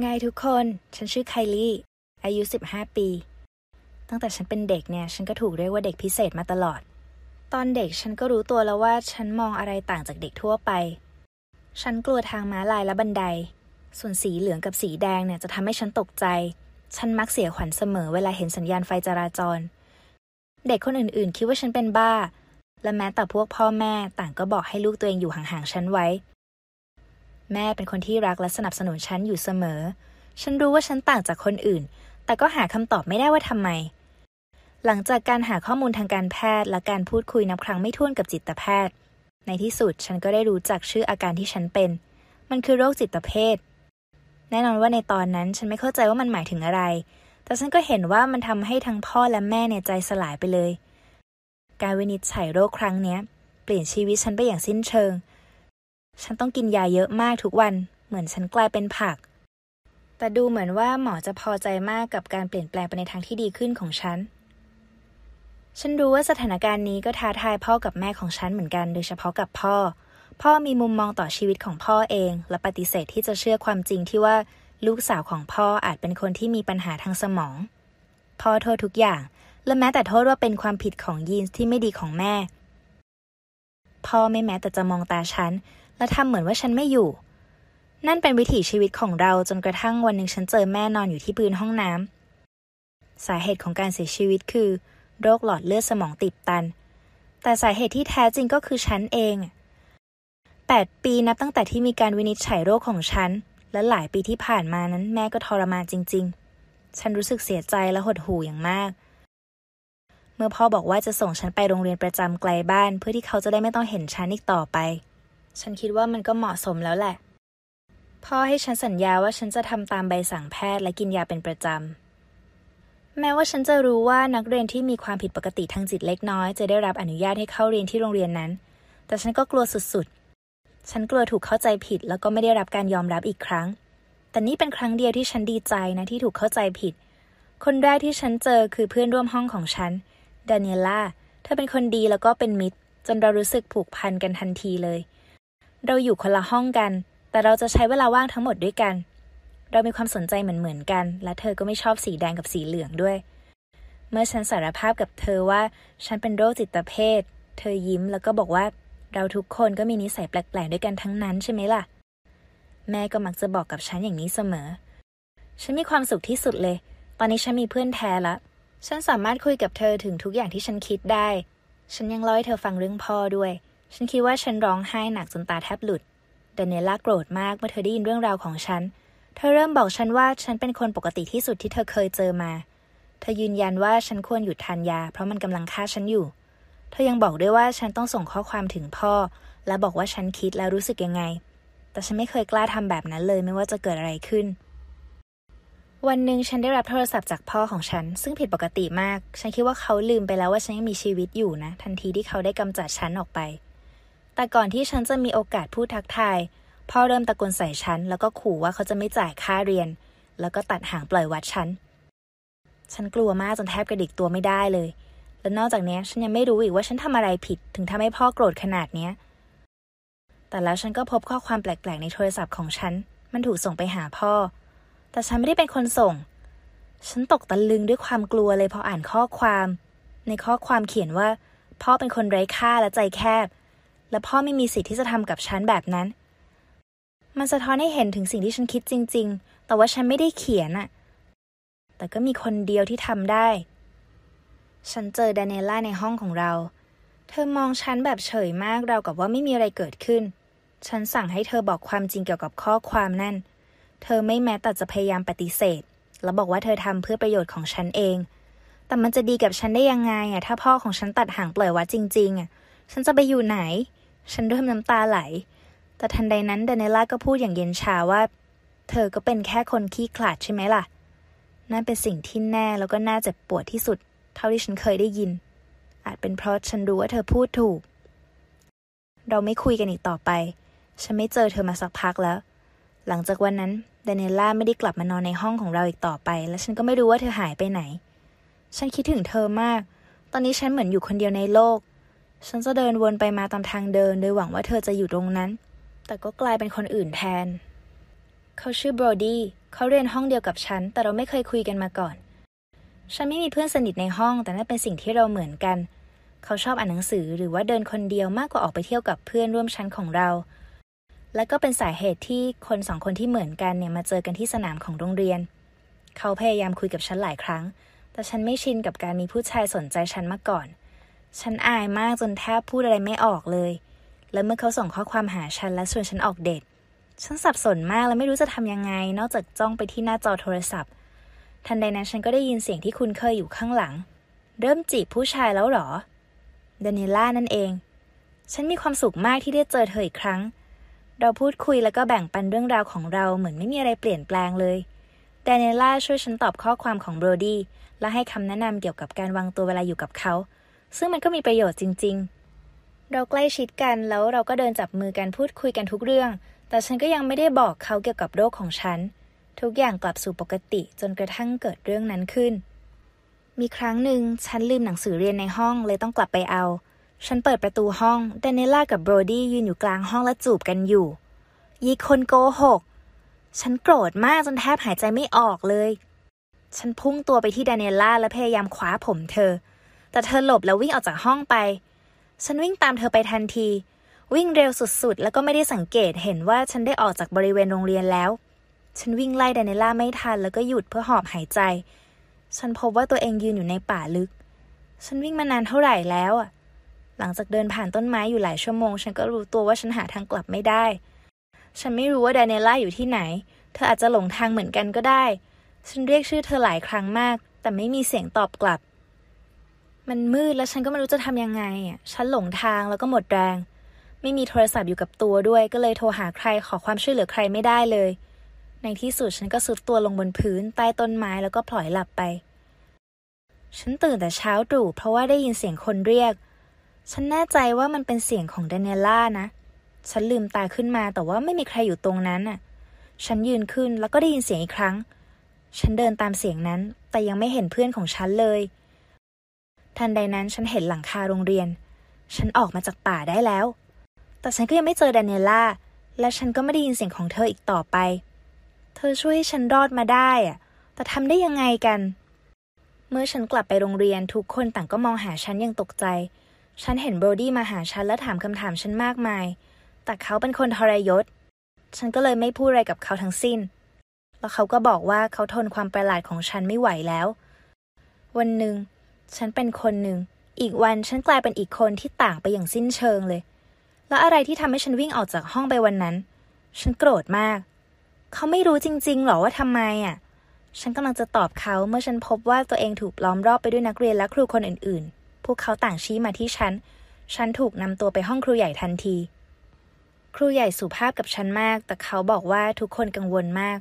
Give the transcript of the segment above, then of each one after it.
ไงทุกคน ฉันชื่อไคลี่ อายุ 15 ปี ตั้งแต่ฉันเป็นเด็กเนี่ย ฉันก็ถูกเรียกว่าเด็กพิเศษมาตลอด ตอนเด็กฉันก็รู้ตัวแล้วว่าฉันมองอะไรต่างจากเด็กทั่วไป ฉันกลัวทางม้าลายและบันได ส่วนสีเหลืองกับสีแดงเนี่ยจะทำให้ฉันตกใจ ฉันมักเสียขวัญเสมอเวลาเห็นสัญญาณไฟจราจร เด็กคนอื่นๆ คิดว่าฉันเป็นบ้า และแม้แต่พวกพ่อแม่ต่างก็บอกให้ลูกตัวเองอยู่ห่างๆฉันไว้ แม่เป็นคนที่รักและสนับสนุนฉันอยู่เสมอ ฉันรู้ว่าฉันต่างจากคนอื่น แต่ก็หาคำตอบไม่ได้ว่าทำไม หลังจากการหาข้อมูลทางการแพทย์และการพูดคุยนับครั้งไม่ถ้วนกับจิตแพทย์ ในที่สุดฉันก็ได้รู้จักชื่ออาการที่ฉันเป็น มันคือโรคจิตเภท แน่นอนว่าในตอนนั้นฉันไม่เข้าใจว่ามันหมายถึงอะไร แต่ฉันก็เห็นว่ามันทำให้ทั้งพ่อและแม่เนี่ยใจสลายไปเลย การวินิจฉัยโรคครั้งนี้เปลี่ยนชีวิตฉันไปอย่างสิ้นเชิง ฉันต้องกินยาเยอะมากทุกวัน เหมือนฉันกลายเป็นผัก แต่ดูเหมือนว่าหมอจะพอใจมากกับการเปลี่ยนแปลงไปในทางที่ดีขึ้นของฉัน ฉันรู้ว่าสถานการณ์นี้ก็ท้าทายพ่อกับแม่ของฉันเหมือนกัน โดยเฉพาะกับพ่อ พ่อมีมุมมองต่อชีวิตของพ่อเอง และปฏิเสธที่จะเชื่อความจริงที่ว่าลูกสาวของพ่ออาจเป็นคนที่มีปัญหาทางสมอง พ่อโทษทุกอย่าง และแม้แต่โทษว่าเป็นความผิดของยีนส์ที่ไม่ดีของแม่ พ่อไม่แม้แต่จะมองตาฉัน และทำเหมือนว่าฉันไม่อยู่ นั่นเป็นวิถีชีวิตของเราจนกระทั่งวันหนึ่งฉันเจอแม่นอนอยู่ที่พื้นห้องน้ำสาเหตุของการเสียชีวิตคือ โรคหลอดเลือดสมองตีบตัน แต่สาเหตุที่แท้จริงก็คือฉันเองแปดปีนับตั้งแต่ที่มีการวินิจฉัยโรคของฉัน และหลายปีที่ผ่านมานั้นแม่ก็ทรมานจริง ๆ ฉันรู้สึกเสียใจและหดหู่อย่างมากเมื่อพ่อบอกว่าจะส่งฉันไปโรงเรียนประจำไกลบ้าน เพื่อที่เขาจะได้ไม่ต้องเห็นฉันอีกต่อไป ฉันคิดว่ามันก็เหมาะสมแล้วแหละ พ่อให้ฉันสัญญาว่าฉันจะทำตามใบสั่งแพทย์และกินยาเป็นประจำ แม้ว่าฉันจะรู้ว่านักเรียนที่มีความผิดปกติทางจิตเล็กน้อย จะได้รับอนุญาตให้เข้าเรียนที่โรงเรียนนั้น แต่ฉันก็กลัวสุดๆ ฉันกลัวถูกเข้าใจผิดแล้วก็ไม่ได้รับการยอมรับอีกครั้ง แต่นี่เป็นครั้งเดียวที่ฉันดีใจนะที่ถูกเข้าใจผิด คนแรกที่ฉันเจอคือเพื่อนร่วมห้องของฉันดานิเอล่า เธอเป็นคนดีแล้วก็เป็นมิตร จนเรารู้สึกผูกพันกันทันทีเลย เราอยู่คนละห้องกัน แต่เราจะใช้เวลาว่างทั้งหมดด้วยกัน เรามีความสนใจเหมือนเหมือนกัน และเธอก็ไม่ชอบสีแดงกับสีเหลืองด้วย เมื่อฉันสารภาพกับเธอว่า ฉันเป็นโรคจิตเภท เธอยิ้มแล้วก็บอกว่า เราทุกคนก็มีนิสัยแปลกๆด้วยกันทั้งนั้นใช่ไหมล่ะ แม่ก็มักจะบอกกับฉันอย่างนี้เสมอ ฉันมีความสุขที่สุดเลย ตอนนี้ฉันมีเพื่อนแท้ละ ฉันสามารถคุยกับเธอถึงทุกอย่างที่ฉันคิดได้ ฉันยังเล่าให้เธอฟังเรื่องพ่อด้วย ฉันคิดว่าฉันร้องไห้หนักจนตาแทบหลุดดานิเอล่าโกรธมากเมื่อเธอได้ยินเรื่องราวของฉัน เธอเริ่มบอกฉันว่าฉันเป็นคนปกติที่สุดที่เธอเคยเจอมา เธอยืนยันว่าฉันควรหยุดทานยา เพราะมันกำลังฆ่าฉันอยู่ เธอยังบอกด้วยว่าฉันต้องส่งข้อความถึงพ่อ และบอกว่าฉันคิดและรู้สึกยังไง แต่ฉันไม่เคยกล้าทำแบบนั้นเลยไม่ว่าจะเกิดอะไรขึ้น วันหนึ่งฉันได้รับโทรศัพท์จากพ่อของฉัน ซึ่งผิดปกติมาก ฉันคิดว่าเขาลืมไปแล้วว่าฉันยังมีชีวิตอยู่นะ ทันทีที่เขาได้กำจัดฉันออกไป แต่ก่อนที่ฉันจะมีโอกาสพูดทักทาย พ่อเริ่มตะโกนใส่ฉัน แล้วก็ขู่ว่าเขาจะไม่จ่ายค่าเรียน แล้วก็ตัดหางปล่อยวัดฉัน ฉันกลัวมากจนแทบกระดิกตัวไม่ได้เลย และนอกจากนี้ฉันยังไม่รู้อีกว่าฉันทำอะไรผิด ถึงทำให้พ่อโกรธขนาดเนี้ยแต่แล้วฉันก็พบข้อความแปลกๆ ในโทรศัพท์ของฉัน มันถูกส่งไปหาพ่อ แต่ฉันไม่ได้เป็นคนส่ง ฉันตกตะลึงด้วยความกลัวเลยพออ่านข้อความ ในข้อความเขียนว่า พ่อเป็นคนไร้ค่าและใจแคบ และพ่อไม่มีสิทธิ์ที่จะทำกับฉันแบบนั้น มันสะท้อนให้เห็นถึงสิ่งที่ฉันคิดจริง ๆ แต่ว่าฉันไม่ได้เขียนอะแต่ก็มีคนเดียวที่ทำได้ ฉันเจอดานเอล่าในห้องของเรา เธอมองฉันแบบเฉยมากเรากับว่าไม่มีอะไรเกิดขึ้น ฉันสั่งให้เธอบอกความจริงเกี่ยวกับข้อความนั่น เธอไม่แม้แต่จะพยายามปฏิเสธ แล้วบอกว่าเธอทำเพื่อประโยชน์ของฉันเอง แต่มันจะดีกับฉันได้ยังไงอะถ้าพ่อของฉันตัดหางปล่อยวัดจริง ๆอะฉันจะไปอยู่ไหน ฉันเริ่มน้ำตาไหล แต่ทันใดนั้นเดนเนล่าก็พูดอย่างเย็นชาว่า เธอก็เป็นแค่คนขี้ขลาดใช่ไหมล่ะ นั่นเป็นสิ่งที่แน่แล้วก็น่าเจ็บปวดที่สุด เท่าที่ฉันเคยได้ยิน อาจเป็นเพราะฉันรู้ว่าเธอพูดถูก เราไม่คุยกันอีกต่อไป ฉันไม่เจอเธอมาสักพักแล้ว หลังจากวันนั้นเดนเนล่าไม่ได้กลับมานอนในห้องของเราอีกต่อไป และฉันก็ไม่รู้ว่าเธอหายไปไหน ฉันคิดถึงเธอมาก ตอนนี้ฉันเหมือนอยู่คนเดียวในโลก ฉันจะเดินวนไปมาตามทางเดินโดยหวังว่าเธอจะอยู่ตรงนั้น แต่ก็กลายเป็นคนอื่นแทน เขาชื่อโบรดี้เขาเรียนห้องเดียวกับฉัน แต่เราไม่เคยคุยกันมาก่อน ฉันไม่มีเพื่อนสนิทในห้องแต่นั่นเป็นสิ่งที่เราเหมือนกัน เขาชอบอ่านหนังสือหรือว่าเดินคนเดียวมากกว่าออกไปเที่ยวกับเพื่อนร่วมชั้นของเรา และก็เป็นสาเหตุที่คนสองคนที่เหมือนกันเนี่ยมาเจอกันที่สนามของโรงเรียน เขาพยายามคุยกับฉันหลายครั้ง แต่ฉันไม่ชินกับการมีผู้ชายสนใจฉันมาก่อน ฉันอายมากจนแทบพูดอะไรไม่ออกเลย แล้วเมื่อเขาส่งข้อความหาฉันและชวนฉันออกเดท ฉันสับสนมากและไม่รู้จะทำยังไง นอกจากจ้องไปที่หน้าจอโทรศัพท์ ทันใดนั้นฉันก็ได้ยินเสียงที่คุ้นเคยอยู่ข้างหลัง เริ่มจีบผู้ชายแล้วหรอเดนิล่านั่นเอง ฉันมีความสุขมากที่ได้เจอเธออีกครั้ง เราพูดคุยแล้วก็แบ่งปันเรื่องราวของเราเหมือนไม่มีอะไรเปลี่ยนแปลงเลยเดนิล่าช่วยฉันตอบข้อความของโบรดี้และให้คำแนะนำเกี่ยวกับการวางตัวเวลาอยู่กับเขา ซึ่งมันก็มีประโยชน์จริง ๆ เราใกล้ชิดกันแล้วเราก็เดินจับมือกันพูดคุยกันทุกเรื่อง แต่ฉันก็ยังไม่ได้บอกเขาเกี่ยวกับโรคของฉัน ทุกอย่างกลับสู่ปกติจนกระทั่งเกิดเรื่องนั้นขึ้น มีครั้งหนึ่งฉันลืมหนังสือเรียนในห้องเลยต้องกลับไปเอา ฉันเปิดประตูห้องเดนเนล่ากับโบรดี้ยืนอยู่กลางห้องและจูบกันอยู่ ยีคนโกหก ฉันโกรธมากจนแทบหายใจไม่ออกเลย ฉันพุ่งตัวไปที่ดานเอล่าและพยายามคว้าผมเธอ แต่เธอหลบแล้ววิ่งออกจากห้องไป ฉันวิ่งตามเธอไปทันที วิ่งเร็วสุดๆ แล้วก็ไม่ได้สังเกตเห็นว่าฉันได้ออกจากบริเวณโรงเรียนแล้ว ฉันวิ่งไล่ดานิเอล่าไม่ทันแล้วก็หยุดเพื่อหอบหายใจ ฉันพบว่าตัวเองยืนอยู่ในป่าลึก ฉันวิ่งมานานเท่าไหร่แล้วอะ หลังจากเดินผ่านต้นไม้อยู่หลายชั่วโมง ฉันก็รู้ตัวว่าฉันหาทางกลับไม่ได้ ฉันไม่รู้ว่าดานิเอล่าอยู่ที่ไหน เธออาจจะหลงทางเหมือนกันก็ได้ ฉันเรียกชื่อเธอหลายครั้งมาก แต่ไม่มีเสียงตอบกลับ มันมืดแล้วฉันก็ไม่รู้จะทำยังไงอะ ฉันหลงทางแล้วก็หมดแรง ไม่มีโทรศัพท์อยู่กับตัวด้วยก็เลยโทรหาใครขอความช่วยเหลือใครไม่ได้เลย ในที่สุดฉันก็สุดตัวลงบนพื้นใต้ต้นไม้แล้วก็พลอยหลับไป ฉันตื่นแต่เช้าตรู่เพราะว่าได้ยินเสียงคนเรียก ฉันแน่ใจว่ามันเป็นเสียงของดานิเอล่านะ ฉันลืมตาขึ้นมาแต่ว่าไม่มีใครอยู่ตรงนั้นน่ะ ฉันยืนขึ้นแล้วก็ได้ยินเสียงอีกครั้ง ฉันเดินตามเสียงนั้นแต่ยังไม่เห็นเพื่อนของฉันเลย ทันใดนั้นฉันเห็นหลังคาโรงเรียน ฉันออกมาจากป่าได้แล้ว แต่ฉันก็ยังไม่เจอดานิล่า และฉันก็ไม่ได้ยินเสียงของเธออีกต่อไป เธอช่วยให้ฉันรอดมาได้อะแต่ทำได้ยังไงกัน เมื่อฉันกลับไปโรงเรียนทุกคนต่างก็มองหาฉันอย่างตกใจ ฉันเห็นโบรดี้มาหาฉันและถามคำถามฉันมากมาย แต่เขาเป็นคนทรยศ ฉันก็เลยไม่พูดอะไรกับเขาทั้งสิ้น แล้วเขาก็บอกว่าเขาทนความประหลาดของฉันไม่ไหวแล้ว วันหนึ่ง ฉันเป็นคนหนึ่ง อีกวันฉันกลายเป็นอีกคนที่ต่างไปอย่างสิ้นเชิงเลย แล้วอะไรที่ทำให้ฉันวิ่งออกจากห้องไปวันนั้น ฉันโกรธมาก เขาไม่รู้จริงๆหรอว่าทำไมอะ ฉันกำลังจะตอบเขาเมื่อฉันพบว่าตัวเองถูกล้อมรอบไปด้วยนักเรียนและครูคนอื่นๆ พวกเขาต่างชี้มาที่ฉัน ฉันถูกนำตัวไปห้องครูใหญ่ทันที ครูใหญ่สุภาพกับฉันมาก แต่เขาบอกว่าทุกคนกังวลมาก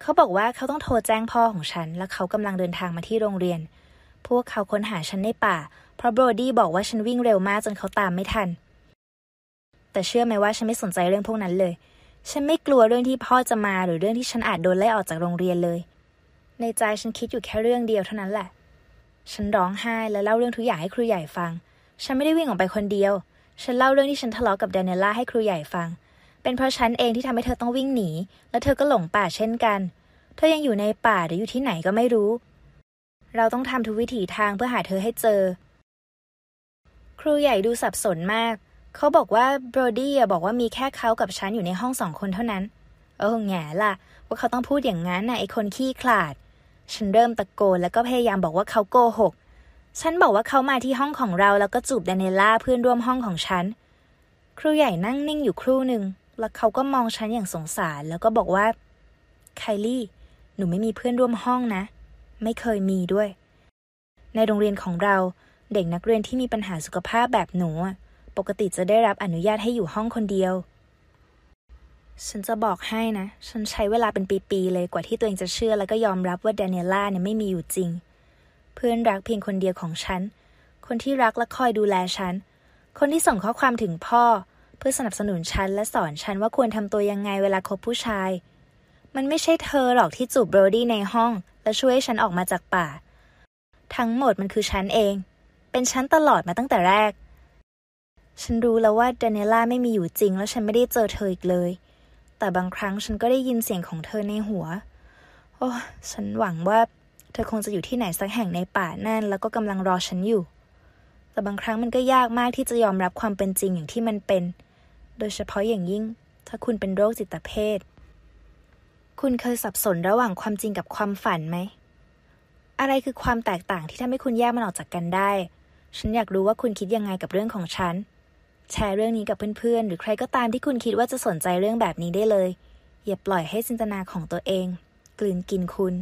เขาบอกว่าเขาต้องโทรแจ้งพ่อของฉัน และเขากำลังเดินทางมาที่โรงเรียน พวกเขาค้นหาฉันในป่า เพราะโบรดี้บอกว่าฉันวิ่งเร็วมากจนเขาตามไม่ทัน แต่เชื่อไหมว่าฉันไม่สนใจเรื่องพวกนั้นเลย ฉันไม่กลัวเรื่องที่พ่อจะมาหรือเรื่องที่ฉันอาจโดนไล่ออกจากโรงเรียนเลย ในใจฉันคิดอยู่แค่เรื่องเดียวเท่านั้นแหละ ฉันร้องไห้และเล่าเรื่องทุกอย่างให้ครูใหญ่ฟัง ฉันไม่ได้วิ่งออกไปคนเดียว ฉันเล่าเรื่องที่ฉันทะเลาะกับแดเนล่าให้ครูใหญ่ฟัง เป็นเพราะฉันเองที่ทำให้เธอต้องวิ่งหนี และเธอก็หลงป่าเช่นกัน เธอยังอยู่ในป่าหรืออยู่ที่ไหนก็ไม่รู้ เราต้องทำทุกวิถีทางเพื่อหาเธอให้เจอ ครูใหญ่ดูสับสนมาก เขาบอกว่าโบรดี้บอกว่ามีแค่เขากับฉันอยู่ในห้องสองคนเท่านั้น เออแง่ล่ะ ว่าเขาต้องพูดอย่างนั้นน่ะไอคนขี้ขลาด ฉันเริ่มตะโกนแล้วก็พยายามบอกว่าเขาโกหก ฉันบอกว่าเขามาที่ห้องของเราแล้วก็จูบดานิล่าเพื่อนร่วมห้องของฉัน ครูใหญ่นั่งนิ่งอยู่ครู่หนึ่งแล้วเขาก็มองฉันอย่างสงสารแล้วก็บอกว่าไคลี่ หนูไม่มีเพื่อนร่วมห้องนะ ไม่เคยมีด้วย ในโรงเรียนของเราเด็กนักเรียนที่มีปัญหาสุขภาพแบบหนู ปกติจะได้รับอนุญาตให้อยู่ห้องคนเดียว ฉันจะบอกให้นะ ฉันใช้เวลาเป็นปีๆเลยกว่าที่ตัวเองจะเชื่อแล้วก็ยอมรับว่าแดนเนล่าเนี่ยไม่มีอยู่จริง เพื่อนรักเพียงคนเดียวของฉัน คนที่รักและคอยดูแลฉัน คนที่ส่งข้อความถึงพ่อ เพื่อสนับสนุนฉันและสอนฉันว่าควรทำตัวยังไงเวลาคบผู้ชาย มันไม่ใช่เธอหรอกที่จูบโบรดี้ในห้อง และช่วยให้ฉันออกมาจากป่า ทั้งหมดมันคือฉันเอง เป็นฉันตลอดมาตั้งแต่แรก ฉันรู้แล้วว่าเดานิล่าไม่มีอยู่จริง แล้วฉันไม่ได้เจอเธออีกเลย แต่บางครั้งฉันก็ได้ยินเสียงของเธอในหัว โอ้ฉันหวังว่าเธอคงจะอยู่ที่ไหนสักแห่งในป่านั่น แล้วก็กำลังรอฉันอยู่ แต่บางครั้งมันก็ยากมากที่จะยอมรับความเป็นจริงอย่างที่มันเป็น โดยเฉพาะอย่างยิ่งถ้าคุณเป็นโรคจิตเภท คุณเคยสับสนระหว่างความจริงกับความฝันไหม อะไรคือความแตกต่างที่ทำให้คุณแยกมันออกจากกันได้ ฉันอยากรู้ว่าคุณคิดยังไงกับเรื่องของฉัน แชร์เรื่องนี้กับเพื่อนๆ หรือใครก็ตามที่คุณคิดว่าจะสนใจเรื่องแบบนี้ได้เลย อย่าปล่อยให้จินตนาของตัวเอง กลืนกินคุณ